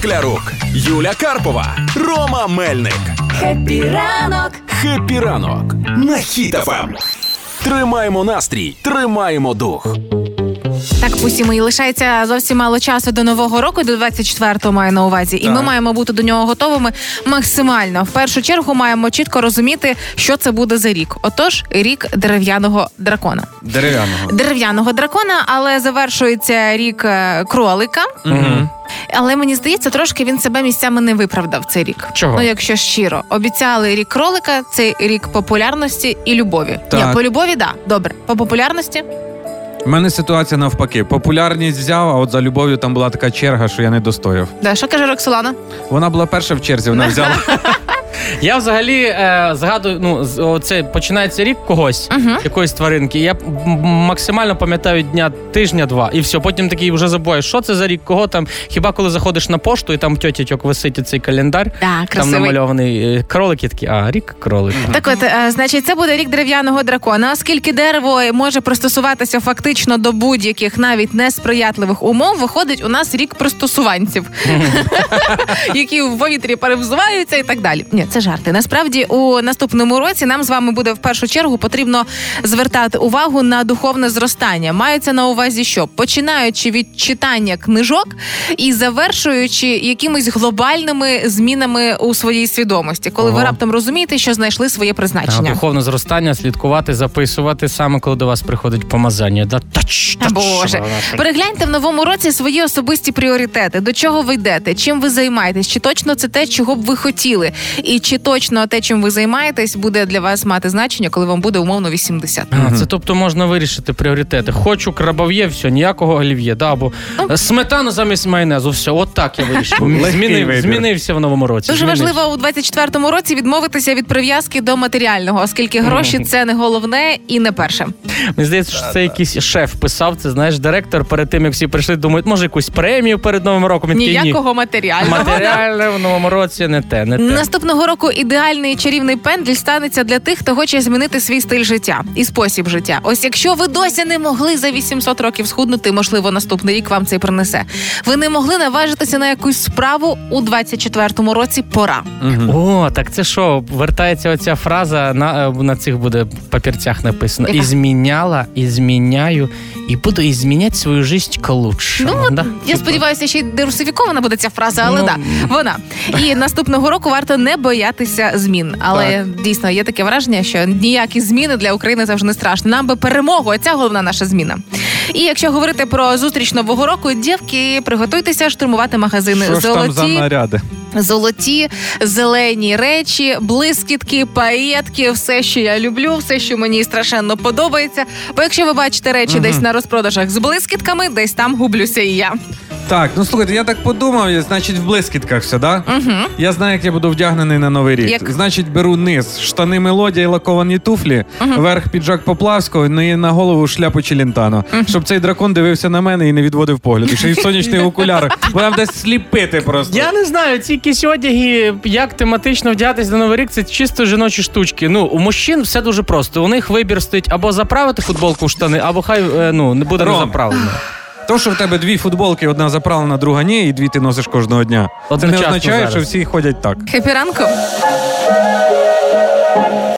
Шклярук, Юля Карпова, Рома Мельник. Happy ранок! Happy ранок на Хіт FM. Тримаємо настрій, тримаємо дух. Так, пусі мої лишається зовсім мало часу до нового року, до 24-го маю на увазі, і ми маємо бути до нього готовими максимально. В першу чергу маємо чітко розуміти, що це буде за рік. Отож, рік дерев'яного дракона. Дерев'яного. Дерев'яного дракона, але завершується рік е, кролика. Угу. Але мені здається, трошки він себе місцями не виправдав цей рік. Чого? Ну, якщо щиро, обіцяли рік кролика, це рік популярності і любові. Так. Ні, по любові, да, добре. По популярності У мене ситуація навпаки. Популярність взяв, а от за любов'ю там була така черга, що я не достояв. да, що каже Роксолана? Вона була перша в черзі, вона взяла. Я взагалі е, згадую, ну з- починається рік когось, Мгм. якоїсь тваринки. Я м- максимально пам'ятаю дня тижня-два, і все. Потім такий вже забуваєш, що це за рік, кого там. Хіба коли заходиш на пошту, і там тьотятьок висить цей календар, Да, там красивий. намальований е, кролики такі, а рік кролик. Так от, е, значить, це буде рік дерев'яного дракона. Оскільки дерево може пристосуватися фактично до будь-яких навіть несприятливих умов, виходить у нас рік пристосуванців, які в повітрі перевзуваються і так далі. Ні, це жарти. Насправді, у наступному році нам з вами буде в першу чергу потрібно звертати увагу на духовне зростання. Мається на увазі, що починаючи від читання книжок і завершуючи якимись глобальними змінами у своїй свідомості, коли ви раптом розумієте, що знайшли своє А, призначення. духовне зростання, слідкувати, записувати саме коли до вас приходить помазання. Да, тач, Та тач. Боже, перегляньте в новому році свої особисті пріоритети. До чого ви йдете? Чим ви займаєтесь? Чи точно це те, чого б ви хотіли? І чи точно те, чим ви займаєтесь, буде для вас мати значення, коли вам буде умовно 80? А, це тобто можна вирішити пріоритети. Хочу крабов'є, все, ніякого олів'є, да, або Ну. е, сметану замість майонезу, все, от так я вирішив. Змінив, змінився в новому році. Дуже змінився. важливо у 24-му році відмовитися від прив'язки до матеріального, оскільки гроші це не головне і не перше. Мені здається, що це якийсь шеф писав. Це знаєш, директор перед тим, як всі прийшли, думають, може якусь премію перед новим роком. Він такий, ні. Ніякого матеріального. Матеріальне в новому році не те, не те. Наступного року ідеальний чарівний пендель станеться для тих, хто хоче змінити свій стиль життя і спосіб життя. Ось якщо ви досі не могли за 800 років схуднути, можливо, наступний рік вам це принесе. Ви не могли наважитися на якусь справу у 24-му році. Пора. О, так це що? Вертається оця фраза на, е, на цих буде папірцях написано: Яка? Ізміняла, ізміняю, і буду ізміняти свою життя к. Ну, от, да? я сподіваюся, ще й дерусифікована буде ця фраза, але Ну. да, вона. І наступного року варто не боятися змін. Але дійсно є таке враження, що ніякі зміни для України завжди не страшно. Нам би перемогу, а ця головна наша зміна. І якщо говорити про зустріч нового року, дівки, приготуйтеся штурмувати магазини. Що ж там за наряди? золоті, зелені речі, блискітки, паєтки, все, що я люблю, все, що мені страшенно подобається. Бо якщо ви бачите речі десь на розпродажах з блискітками, десь там гублюся і я. Так, ну слухайте, я так подумав, значить, в блискітках все, да? Угу. Я знаю, як я буду вдягнений на новий рік. Як? Значить, беру низ, штани мелодія і лаковані туфлі, верх піджак Поплавського, ну і на голову шляпу Челентано. Щоб цей дракон дивився на мене і не відводив погляд. І ще й в сонячних окулярах. Бо нам десь сліпити просто. Я не знаю, ці якісь одяги, як тематично вдягатись на новий рік, це чисто жіночі штучки. Ну, у мужчин все дуже просто. У них вибір стоїть або заправити футболку в штани, або хай е, ну не буде Ром. не заправлено. То, що в тебе дві футболки, одна заправлена, друга ні, і дві ти носиш кожного дня. Це не Одночасно означає, зараз. що всі ходять так. Хепі ранку.